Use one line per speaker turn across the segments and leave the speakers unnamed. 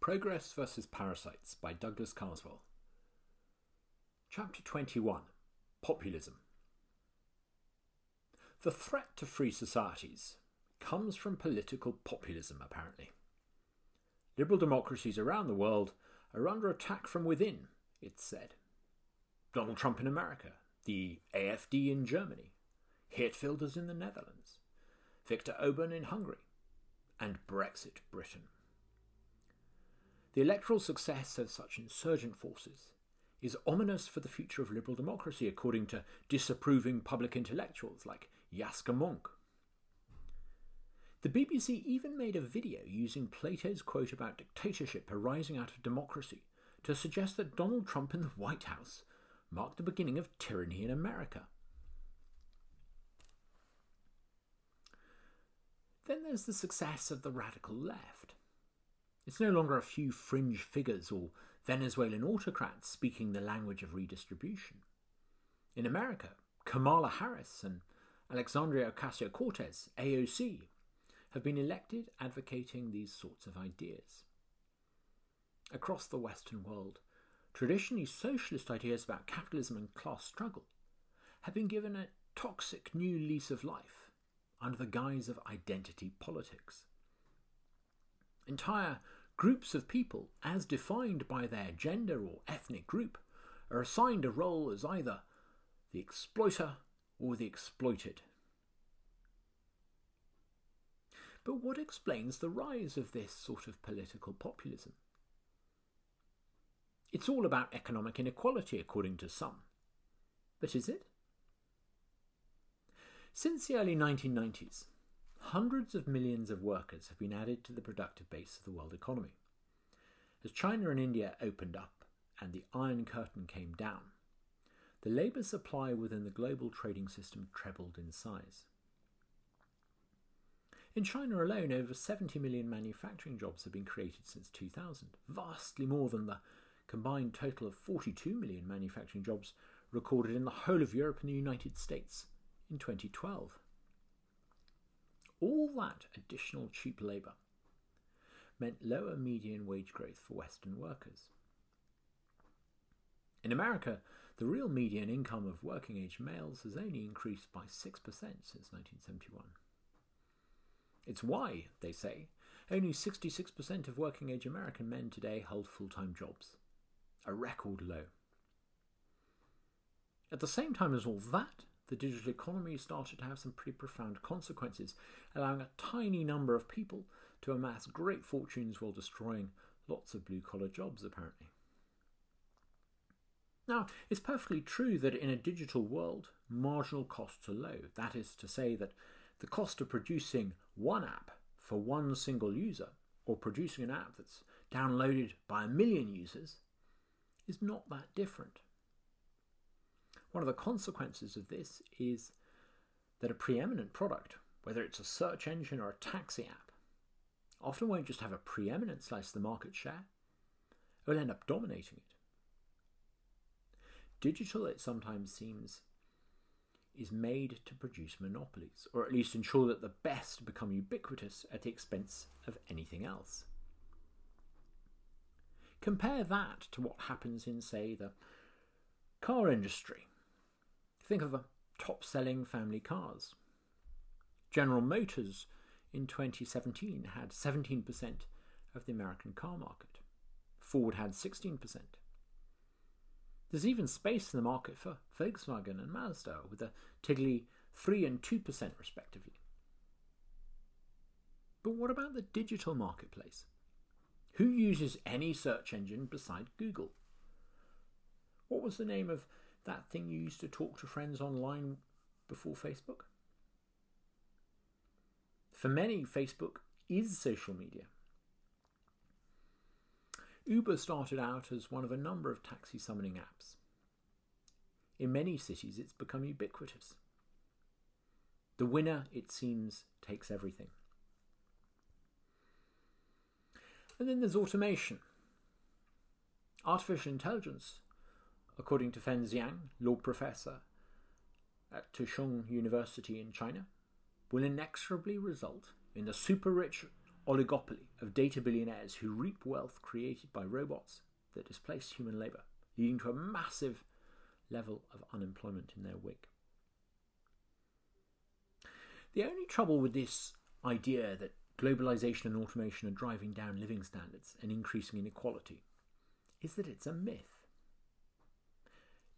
Progress versus Parasites by Douglas Carswell. Chapter 21 Populism. The threat to free societies comes from political populism, apparently. Liberal democracies around the world are under attack from within, it's said. Donald Trump in America, the AFD in Germany, Geert in the Netherlands, Viktor Orban in Hungary, and Brexit Britain. The electoral success of such insurgent forces is ominous for the future of liberal democracy, according to disapproving public intellectuals like Yascha Mounk. The BBC even made a video using Plato's quote about dictatorship arising out of democracy to suggest that Donald Trump in the White House marked the beginning of tyranny in America. Then there's the success of the radical left. It's no longer a few fringe figures or Venezuelan autocrats speaking the language of redistribution. In America, Kamala Harris and Alexandria Ocasio Cortez, AOC, have been elected advocating these sorts of ideas. Across the Western world, traditionally socialist ideas about capitalism and class struggle have been given a toxic new lease of life under the guise of identity politics. Entire Groups of people, as defined by their gender or ethnic group, are assigned a role as either the exploiter or the exploited. But what explains the rise of this sort of political populism? It's all about economic inequality, according to some. But is it? Since the early 1990s, hundreds of millions of workers have been added to the productive base of the world economy. As China and India opened up and the Iron Curtain came down, the labour supply within the global trading system trebled in size. In China alone, over 70 million manufacturing jobs have been created since 2000, vastly more than the combined total of 42 million manufacturing jobs recorded in the whole of Europe and the United States in 2012 all that additional cheap labour meant lower median wage growth for Western workers. In America, the real median income of working age males has only increased by 6% since 1971. It's why, they say, only 66% of working age American men today hold full time jobs, a record low. At the same time as all that, the digital economy started to have some pretty profound consequences, allowing a tiny number of people to amass great fortunes while destroying lots of blue collar jobs, apparently. Now, it's perfectly true that in a digital world, marginal costs are low. That is to say, that the cost of producing one app for one single user, or producing an app that's downloaded by a million users, is not that different. One of the consequences of this is that a preeminent product, whether it's a search engine or a taxi app, often won't just have a preeminent slice of the market share, it will end up dominating it. Digital, it sometimes seems, is made to produce monopolies, or at least ensure that the best become ubiquitous at the expense of anything else. Compare that to what happens in, say, the car industry, Think of the top selling family cars. General Motors in 2017 had 17% of the American car market. Ford had 16%. There's even space in the market for Volkswagen and Mazda with a tiddly 3 and 2% respectively. But what about the digital marketplace? Who uses any search engine beside Google? What was the name of that thing you used to talk to friends online before Facebook? For many, Facebook is social media. Uber started out as one of a number of taxi summoning apps. In many cities, it's become ubiquitous. The winner, it seems, takes everything. And then there's automation. Artificial intelligence according to Feng Xiang, law professor at Tsinghua University in China, will inexorably result in the super rich oligopoly of data billionaires who reap wealth created by robots that displace human labour, leading to a massive level of unemployment in their wake. The only trouble with this idea that globalization and automation are driving down living standards and increasing inequality is that it's a myth.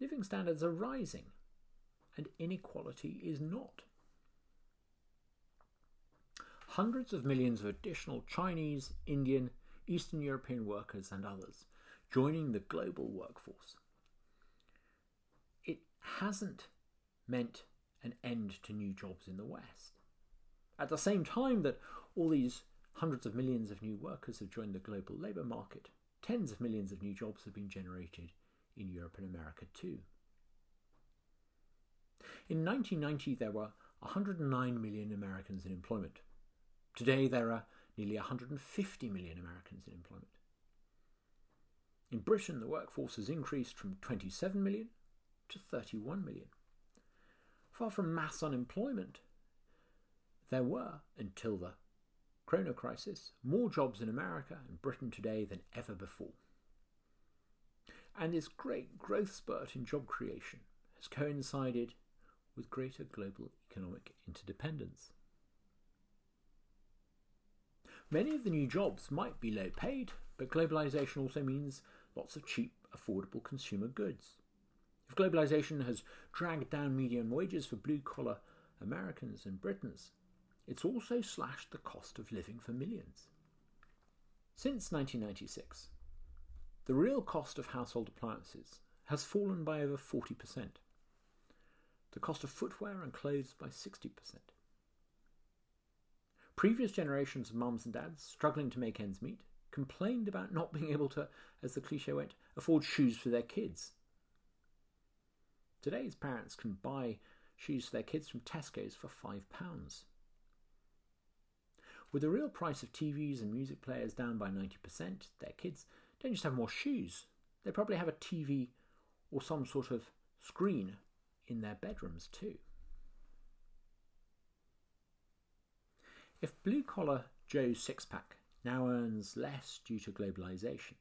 Living standards are rising and inequality is not. Hundreds of millions of additional Chinese, Indian, Eastern European workers and others joining the global workforce. It hasn't meant an end to new jobs in the West. At the same time that all these hundreds of millions of new workers have joined the global labour market, tens of millions of new jobs have been generated in Europe and America too. In 1990, there were 109 million Americans in employment. Today, there are nearly 150 million Americans in employment. In Britain, the workforce has increased from 27 million to 31 million. Far from mass unemployment, there were, until the Corona crisis, more jobs in America and Britain today than ever before. And this great growth spurt in job creation has coincided with greater global economic interdependence. Many of the new jobs might be low paid, but globalization also means lots of cheap, affordable consumer goods. If globalization has dragged down median wages for blue collar Americans and Britons, it's also slashed the cost of living for millions. Since 1996, the real cost of household appliances has fallen by over 40%, the cost of footwear and clothes by 60%. Previous generations of mums and dads struggling to make ends meet complained about not being able to, as the cliche went, afford shoes for their kids. Today's parents can buy shoes for their kids from Tesco's for £5. With the real price of TVs and music players down by 90%, their kids don't just have more shoes, they probably have a TV or some sort of screen in their bedrooms too. If blue collar Joe's six pack now earns less due to globalization,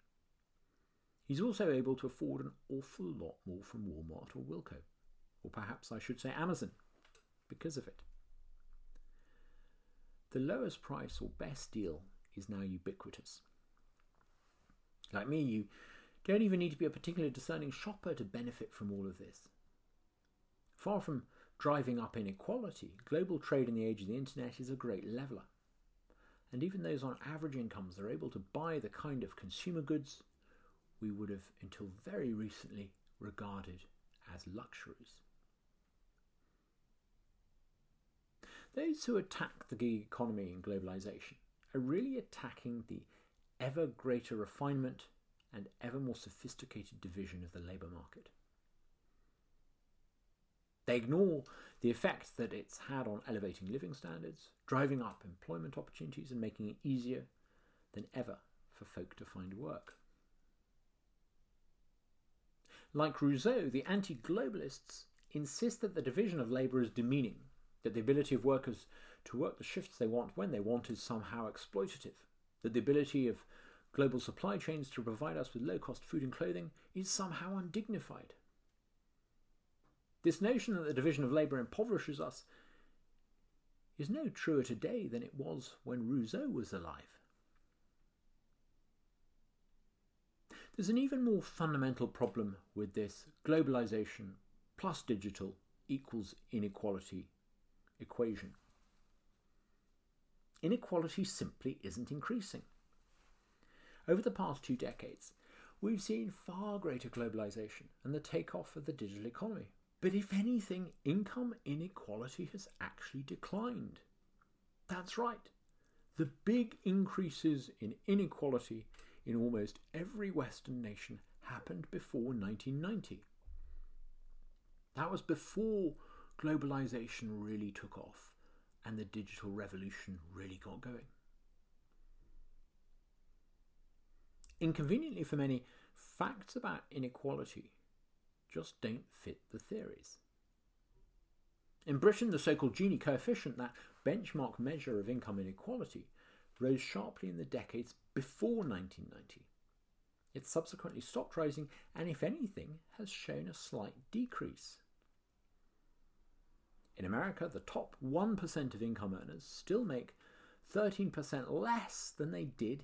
he's also able to afford an awful lot more from Walmart or Wilko, or perhaps I should say Amazon, because of it. The lowest price or best deal is now ubiquitous. Like me, you don't even need to be a particularly discerning shopper to benefit from all of this. Far from driving up inequality, global trade in the age of the internet is a great leveller. And even those on average incomes are able to buy the kind of consumer goods we would have until very recently regarded as luxuries. Those who attack the gig economy and globalization are really attacking the ever greater refinement and ever more sophisticated division of the labour market. They ignore the effect that it's had on elevating living standards, driving up employment opportunities, and making it easier than ever for folk to find work. Like Rousseau, the anti globalists insist that the division of labour is demeaning, that the ability of workers to work the shifts they want when they want is somehow exploitative, that the ability of global supply chains to provide us with low cost food and clothing is somehow undignified. This notion that the division of labour impoverishes us is no truer today than it was when Rousseau was alive. There's an even more fundamental problem with this globalization plus digital equals inequality equation. Inequality simply isn't increasing. Over the past two decades, we've seen far greater globalization and the takeoff of the digital economy. But if anything, income inequality has actually declined. That's right. The big increases in inequality in almost every Western nation happened before 1990. That was before globalization really took off and the digital revolution really got going. Inconveniently for many, facts about inequality just don't fit the theories. In Britain, the so called Gini coefficient, that benchmark measure of income inequality, rose sharply in the decades before 1990. It subsequently stopped rising and, if anything, has shown a slight decrease. In America, the top 1% of income earners still make 13% less than they did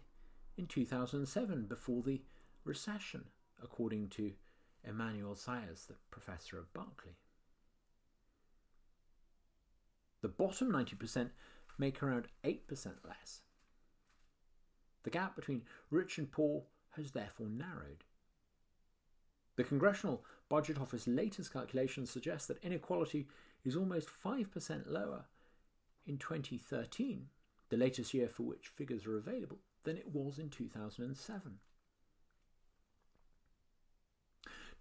in 2007 before the recession, according to Emmanuel Saez, the professor at Berkeley. The bottom 90% make around 8% less. The gap between rich and poor has therefore narrowed. The Congressional Budget Office latest calculations suggest that inequality is almost 5% lower in 2013, the latest year for which figures are available, than it was in 2007.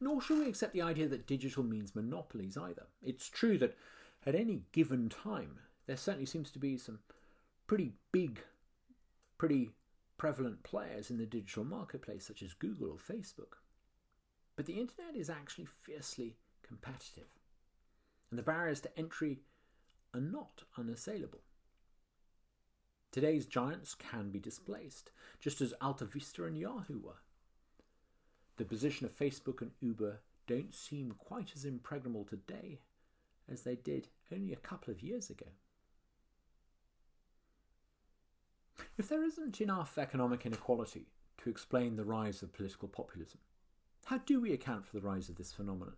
Nor should we accept the idea that digital means monopolies either. It's true that at any given time, there certainly seems to be some pretty big, pretty prevalent players in the digital marketplace, such as Google or Facebook. But the internet is actually fiercely competitive, and the barriers to entry are not unassailable. Today's giants can be displaced, just as AltaVista and Yahoo were. The position of Facebook and Uber don't seem quite as impregnable today as they did only a couple of years ago. If there isn't enough economic inequality to explain the rise of political populism, how do we account for the rise of this phenomenon?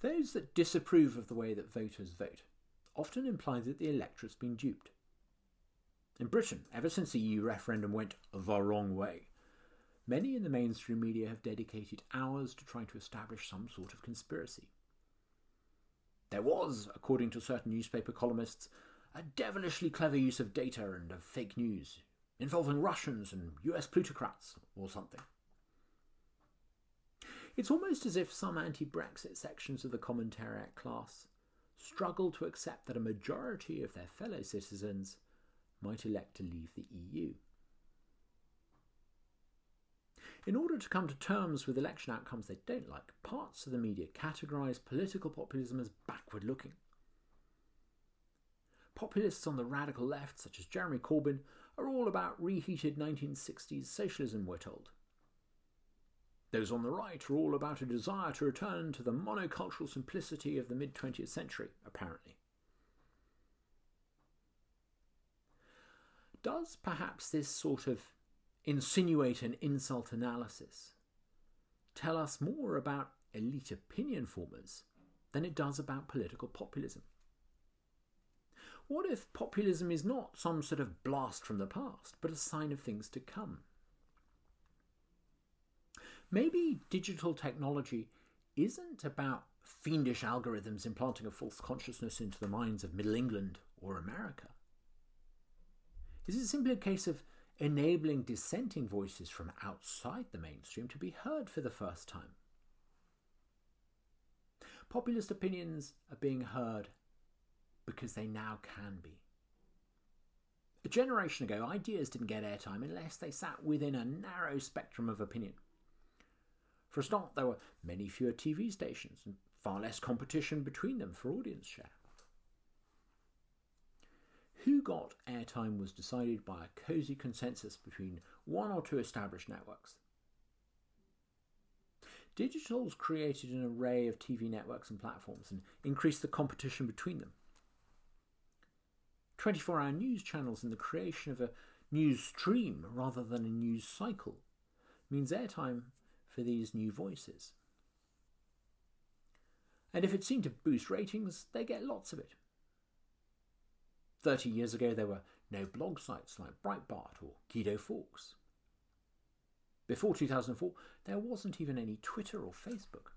Those that disapprove of the way that voters vote often imply that the electorate's been duped. In Britain, ever since the EU referendum went the wrong way, many in the mainstream media have dedicated hours to trying to establish some sort of conspiracy. There was, according to certain newspaper columnists, a devilishly clever use of data and of fake news, involving Russians and US plutocrats or something. It's almost as if some anti Brexit sections of the commentariat class struggle to accept that a majority of their fellow citizens might elect to leave the EU. In order to come to terms with election outcomes they don't like, parts of the media categorise political populism as backward looking. Populists on the radical left, such as Jeremy Corbyn, are all about reheated 1960s socialism, we're told. Those on the right are all about a desire to return to the monocultural simplicity of the mid 20th century, apparently. Does perhaps this sort of insinuate an insult analysis tell us more about elite opinion formers than it does about political populism? What if populism is not some sort of blast from the past, but a sign of things to come? Maybe digital technology isn't about fiendish algorithms implanting a false consciousness into the minds of Middle England or America. Is it simply a case of enabling dissenting voices from outside the mainstream to be heard for the first time? Populist opinions are being heard because they now can be. A generation ago, ideas didn't get airtime unless they sat within a narrow spectrum of opinion. For a start, there were many fewer TV stations and far less competition between them for audience share. Who got airtime was decided by a cosy consensus between one or two established networks. Digital's created an array of TV networks and platforms and increased the competition between them. 24 hour news channels and the creation of a news stream rather than a news cycle means airtime for these new voices. And if it's seen to boost ratings, they get lots of it. 30 years ago, there were no blog sites like Breitbart or Guido Fawkes. Before 2004, there wasn't even any Twitter or Facebook.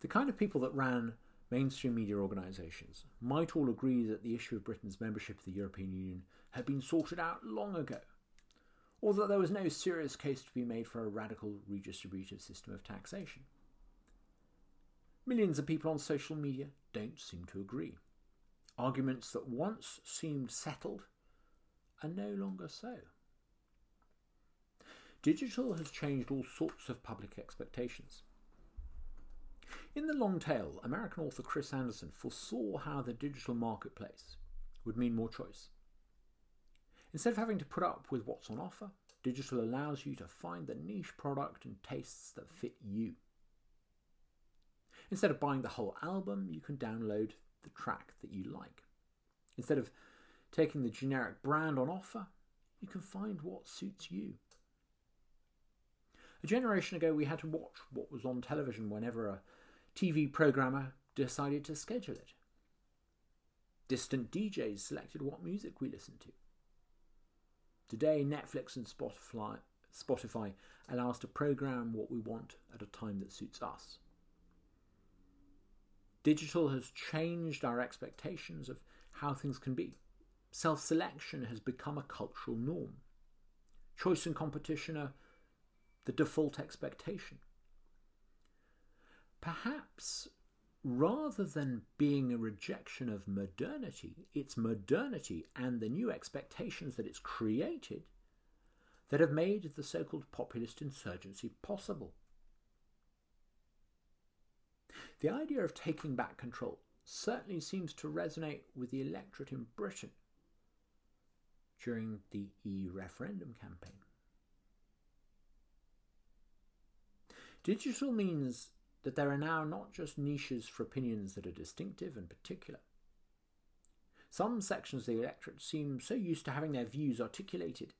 The kind of people that ran mainstream media organisations might all agree that the issue of Britain's membership of the European Union had been sorted out long ago, that there was no serious case to be made for a radical redistributive system of taxation. Millions of people on social media don't seem to agree. Arguments that once seemed settled are no longer so. Digital has changed all sorts of public expectations. In The Long Tail, American author Chris Anderson foresaw how the digital marketplace would mean more choice. Instead of having to put up with what's on offer, digital allows you to find the niche product and tastes that fit you. Instead of buying the whole album, you can download the track that you like. Instead of taking the generic brand on offer, you can find what suits you. A generation ago, we had to watch what was on television whenever a TV programmer decided to schedule it. Distant DJs selected what music we listened to. Today, Netflix and Spotify, Spotify allow us to program what we want at a time that suits us. Digital has changed our expectations of how things can be. Self selection has become a cultural norm. Choice and competition are the default expectation. Perhaps rather than being a rejection of modernity, it's modernity and the new expectations that it's created that have made the so called populist insurgency possible. The idea of taking back control certainly seems to resonate with the electorate in Britain during the EU referendum campaign. Digital means that there are now not just niches for opinions that are distinctive and particular. Some sections of the electorate seem so used to having their views articulated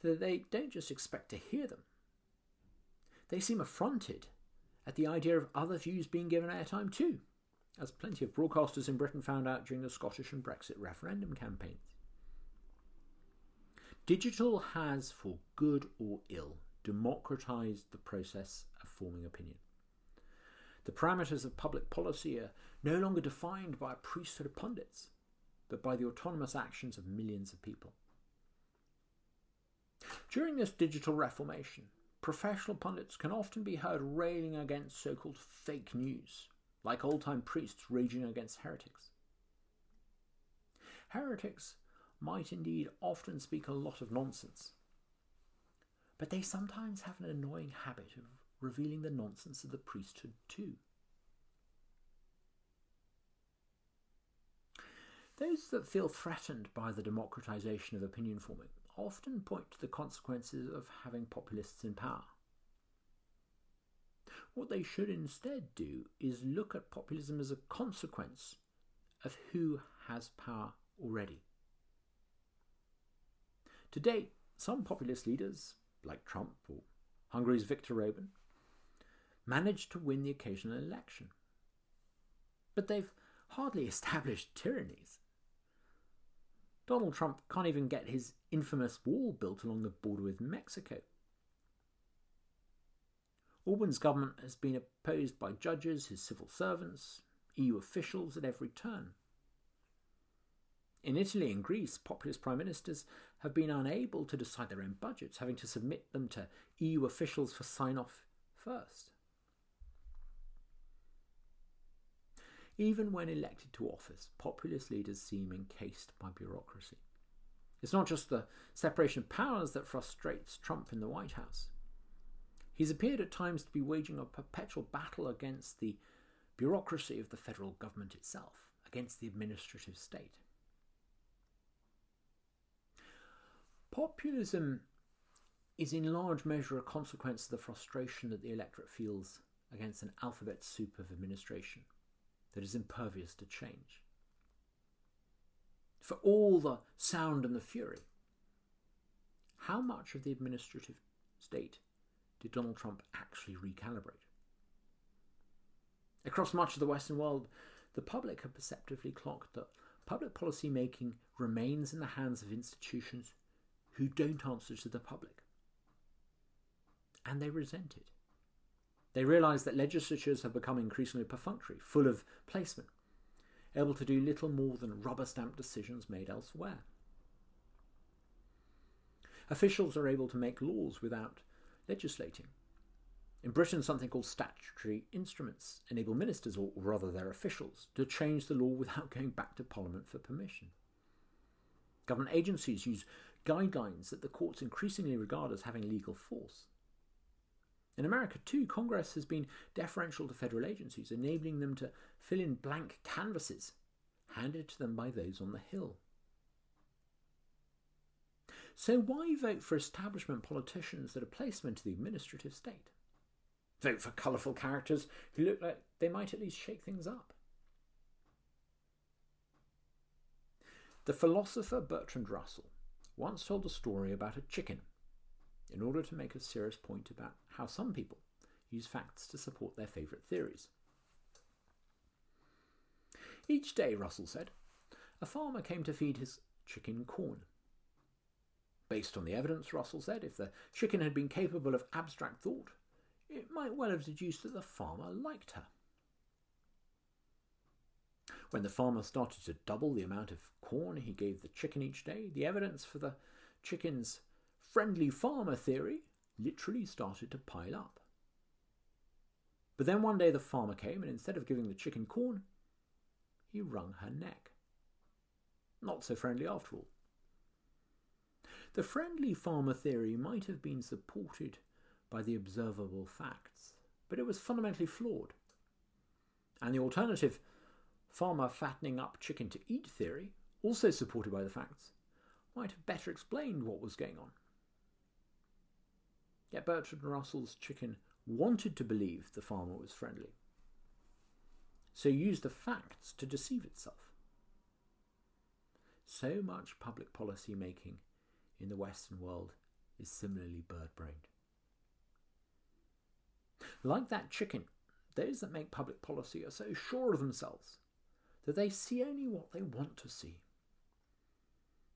that they don't just expect to hear them. They seem affronted at the idea of other views being given airtime too, as plenty of broadcasters in Britain found out during the Scottish and Brexit referendum campaigns. Digital has, for good or ill, democratised the process of forming opinion. The parameters of public policy are no longer defined by a priesthood of pundits, but by the autonomous actions of millions of people. During this digital reformation, professional pundits can often be heard railing against so called fake news, like old time priests raging against heretics. Heretics might indeed often speak a lot of nonsense, but they sometimes have an annoying habit of revealing the nonsense of the priesthood too. Those that feel threatened by the democratization of opinion forming often point to the consequences of having populists in power. What they should instead do is look at populism as a consequence of who has power already. To date, some populist leaders, like Trump or Hungary's Viktor Orban, managed to win the occasional election. But they've hardly established tyrannies. Donald Trump can't even get his infamous wall built along the border with Mexico. Orban's government has been opposed by judges, his civil servants, EU officials at every turn. In Italy and Greece, populist prime ministers have been unable to decide their own budgets, having to submit them to EU officials for sign off first. Even when elected to office, populist leaders seem encased by bureaucracy. It's not just the separation of powers that frustrates Trump in the White House. He's appeared at times to be waging a perpetual battle against the bureaucracy of the federal government itself, against the administrative state. Populism is in large measure a consequence of the frustration that the electorate feels against an alphabet soup of administration that is impervious to change. For all the sound and the fury, how much of the administrative state did Donald Trump actually recalibrate? Across much of the Western world, the public have perceptively clocked that public policy making remains in the hands of institutions who don't answer to the public. And they resent it. They realise that legislatures have become increasingly perfunctory, full of placement, able to do little more than rubber stamp decisions made elsewhere. Officials are able to make laws without legislating. In Britain, something called statutory instruments enable ministers, or rather their officials, to change the law without going back to Parliament for permission. Government agencies use guidelines that the courts increasingly regard as having legal force. In America, too, Congress has been deferential to federal agencies, enabling them to fill in blank canvases handed to them by those on the Hill. So, why vote for establishment politicians that are placement to the administrative state? Vote for colourful characters who look like they might at least shake things up. The philosopher Bertrand Russell once told a story about a chicken in order to make a serious point about how some people use facts to support their favourite theories. Each day, Russell said, a farmer came to feed his chicken corn. Based on the evidence, Russell said, if the chicken had been capable of abstract thought, it might well have deduced that the farmer liked her. When the farmer started to double the amount of corn he gave the chicken each day, the evidence for the chicken's friendly farmer theory literally started to pile up. But then one day the farmer came, and instead of giving the chicken corn, he wrung her neck. Not so friendly after all. The friendly farmer theory might have been supported by the observable facts, but it was fundamentally flawed. And the alternative farmer fattening up chicken to eat theory, also supported by the facts, might have better explained what was going on. Yet Bertrand Russell's chicken wanted to believe the farmer was friendly, so used the facts to deceive itself. So much public policy making in the Western world is similarly bird brained. Like that chicken, those that make public policy are so sure of themselves that they see only what they want to see.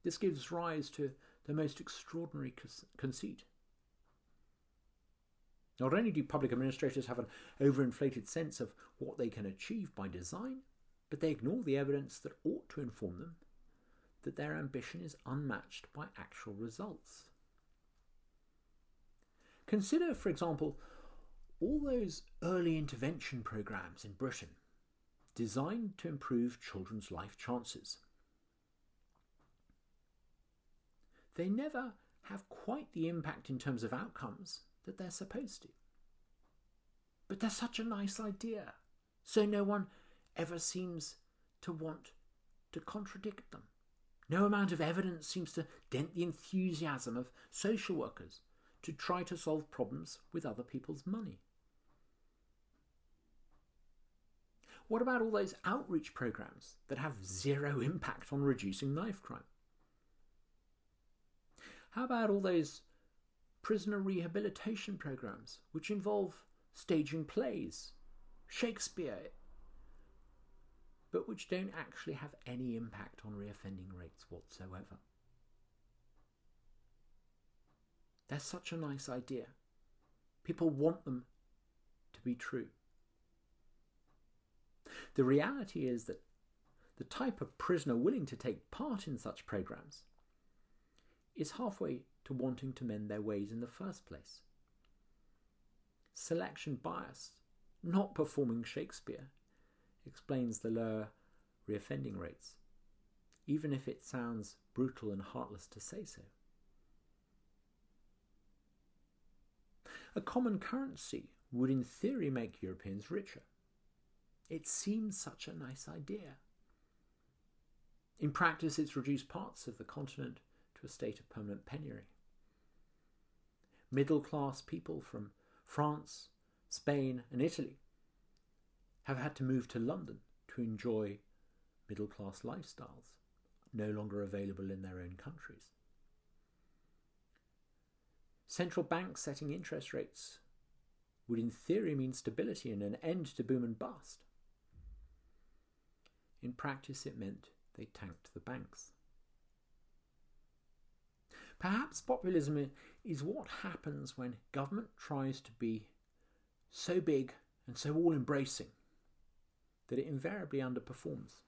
This gives rise to the most extraordinary conceit. Not only do public administrators have an overinflated sense of what they can achieve by design, but they ignore the evidence that ought to inform them that their ambition is unmatched by actual results. Consider, for example, all those early intervention programs in Britain designed to improve children's life chances. They never have quite the impact in terms of outcomes that they're supposed to. But they're such a nice idea, so no one ever seems to want to contradict them. No amount of evidence seems to dent the enthusiasm of social workers to try to solve problems with other people's money. What about all those outreach programs that have zero impact on reducing knife crime? How about all those prisoner rehabilitation programs which involve staging plays, Shakespeare, but which don't actually have any impact on reoffending rates whatsoever? They're such a nice idea. People want them to be true. The reality is that the type of prisoner willing to take part in such programs is halfway to wanting to mend their ways in the first place. Selection bias, not performing Shakespeare, explains the lower reoffending rates, even if it sounds brutal and heartless to say so. A common currency would, in theory, make Europeans richer. It seems such a nice idea. In practice, it's reduced parts of the continent to a state of permanent penury. Middle class people from France, Spain, and Italy have had to move to London to enjoy middle class lifestyles no longer available in their own countries. Central banks setting interest rates would, in theory, mean stability and an end to boom and bust. In practice, it meant they tanked the banks. Perhaps populism is what happens when government tries to be so big and so all embracing that it invariably underperforms.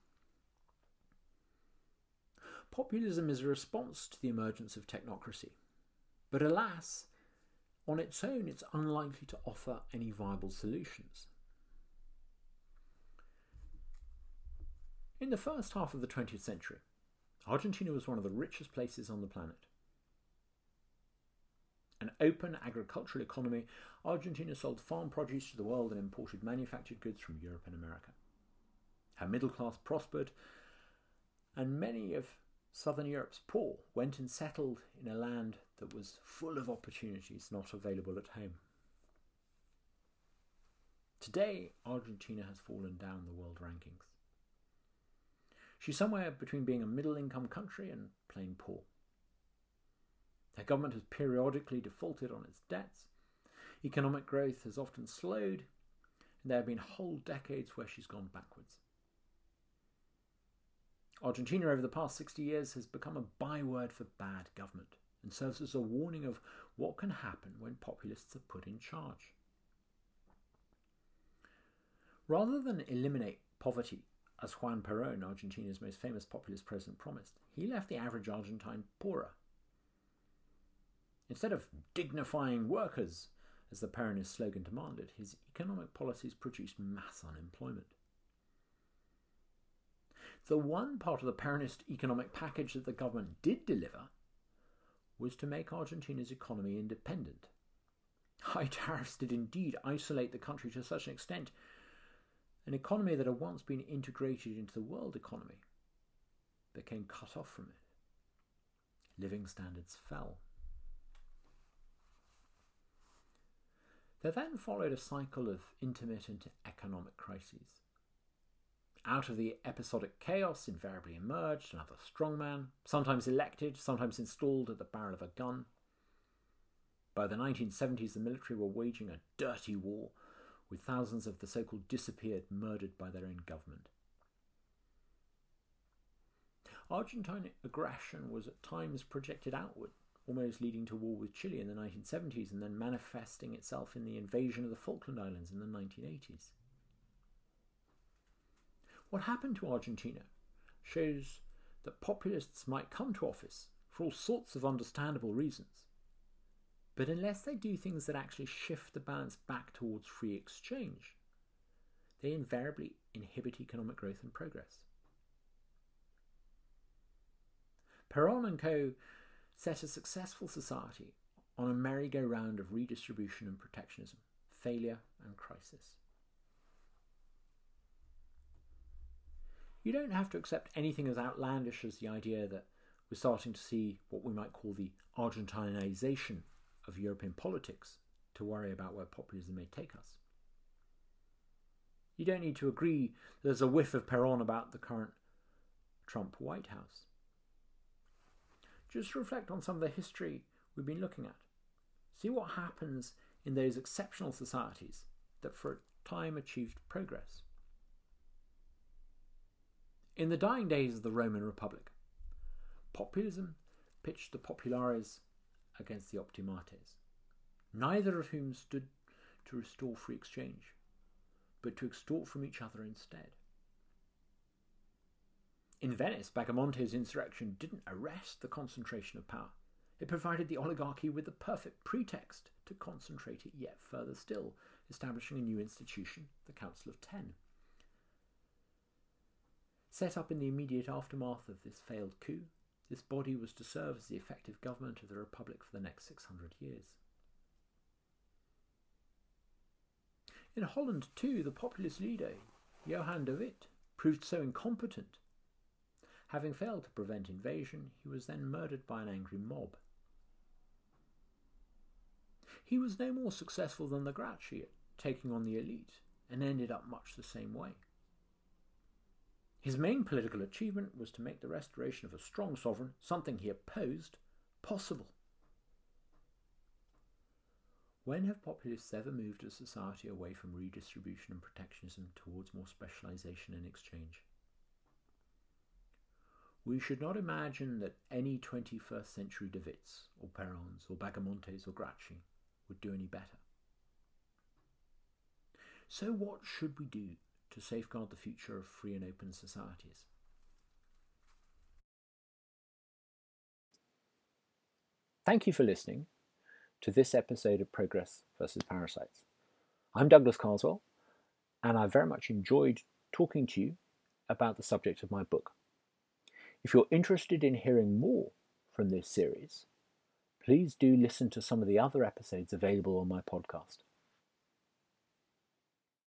Populism is a response to the emergence of technocracy, but alas, on its own, it's unlikely to offer any viable solutions. In the first half of the 20th century, Argentina was one of the richest places on the planet. An open agricultural economy, Argentina sold farm produce to the world and imported manufactured goods from Europe and America. Her middle class prospered, and many of southern Europe's poor went and settled in a land that was full of opportunities not available at home. Today, Argentina has fallen down the world rankings. She's somewhere between being a middle income country and plain poor. Her government has periodically defaulted on its debts. Economic growth has often slowed, and there have been whole decades where she's gone backwards. Argentina, over the past 60 years, has become a byword for bad government and serves as a warning of what can happen when populists are put in charge. Rather than eliminate poverty as Juan Perón, Argentina's most famous populist president, promised, he left the average Argentine poorer. Instead of dignifying workers, as the Peronist slogan demanded, his economic policies produced mass unemployment. The one part of the Peronist economic package that the government did deliver was to make Argentina's economy independent. High tariffs did indeed isolate the country to such an extent an economy that had once been integrated into the world economy became cut off from it. Living standards fell. There then followed a cycle of intermittent economic crises. Out of the episodic chaos invariably emerged another strongman, sometimes elected, sometimes installed at the barrel of a gun. By the 1970s, the military were waging a dirty war with thousands of the so called disappeared murdered by their own government. Argentine aggression was at times projected outward, almost leading to war with Chile in the 1970s and then manifesting itself in the invasion of the Falkland Islands in the 1980s. What happened to Argentina shows that populists might come to office for all sorts of understandable reasons, but unless they do things that actually shift the balance back towards free exchange, they invariably inhibit economic growth and progress. Peron and co. set a successful society on a merry-go-round of redistribution and protectionism, failure and crisis. You don't have to accept anything as outlandish as the idea that we're starting to see what we might call the Argentinization of European politics to worry about where populism may take us. You don't need to agree there's a whiff of Peron about the current Trump White House. Just reflect on some of the history we've been looking at. See what happens in those exceptional societies that for a time achieved progress. In the dying days of the Roman Republic, populism pitched the populares against the optimates, neither of whom stood to restore free exchange, but to extort from each other instead. In Venice, Bajamonte's insurrection didn't arrest the concentration of power. It provided the oligarchy with the perfect pretext to concentrate it yet further still, establishing a new institution, the Council of Ten. Set up in the immediate aftermath of this failed coup, this body was to serve as the effective government of the Republic for the next 600 years. In Holland, too, the populist leader, Johan de Witt, proved so incompetent. Having failed to prevent invasion, he was then murdered by an angry mob. He was no more successful than the Gracchi at taking on the elite, and ended up much the same way. His main political achievement was to make the restoration of a strong sovereign, something he opposed, possible. When have populists ever moved a society away from redistribution and protectionism towards more specialization and exchange? We should not imagine that any 21st century De Witts, or Perons, or Bajamontes or Gracchi would do any better. So, what should we do to safeguard the future of free and open societies. Thank you for listening to this episode of Progress versus Parasites. I'm Douglas Carswell, and I very much enjoyed talking to you about the subject of my book. If you're interested in hearing more from this series, please do listen to some of the other episodes available on my podcast.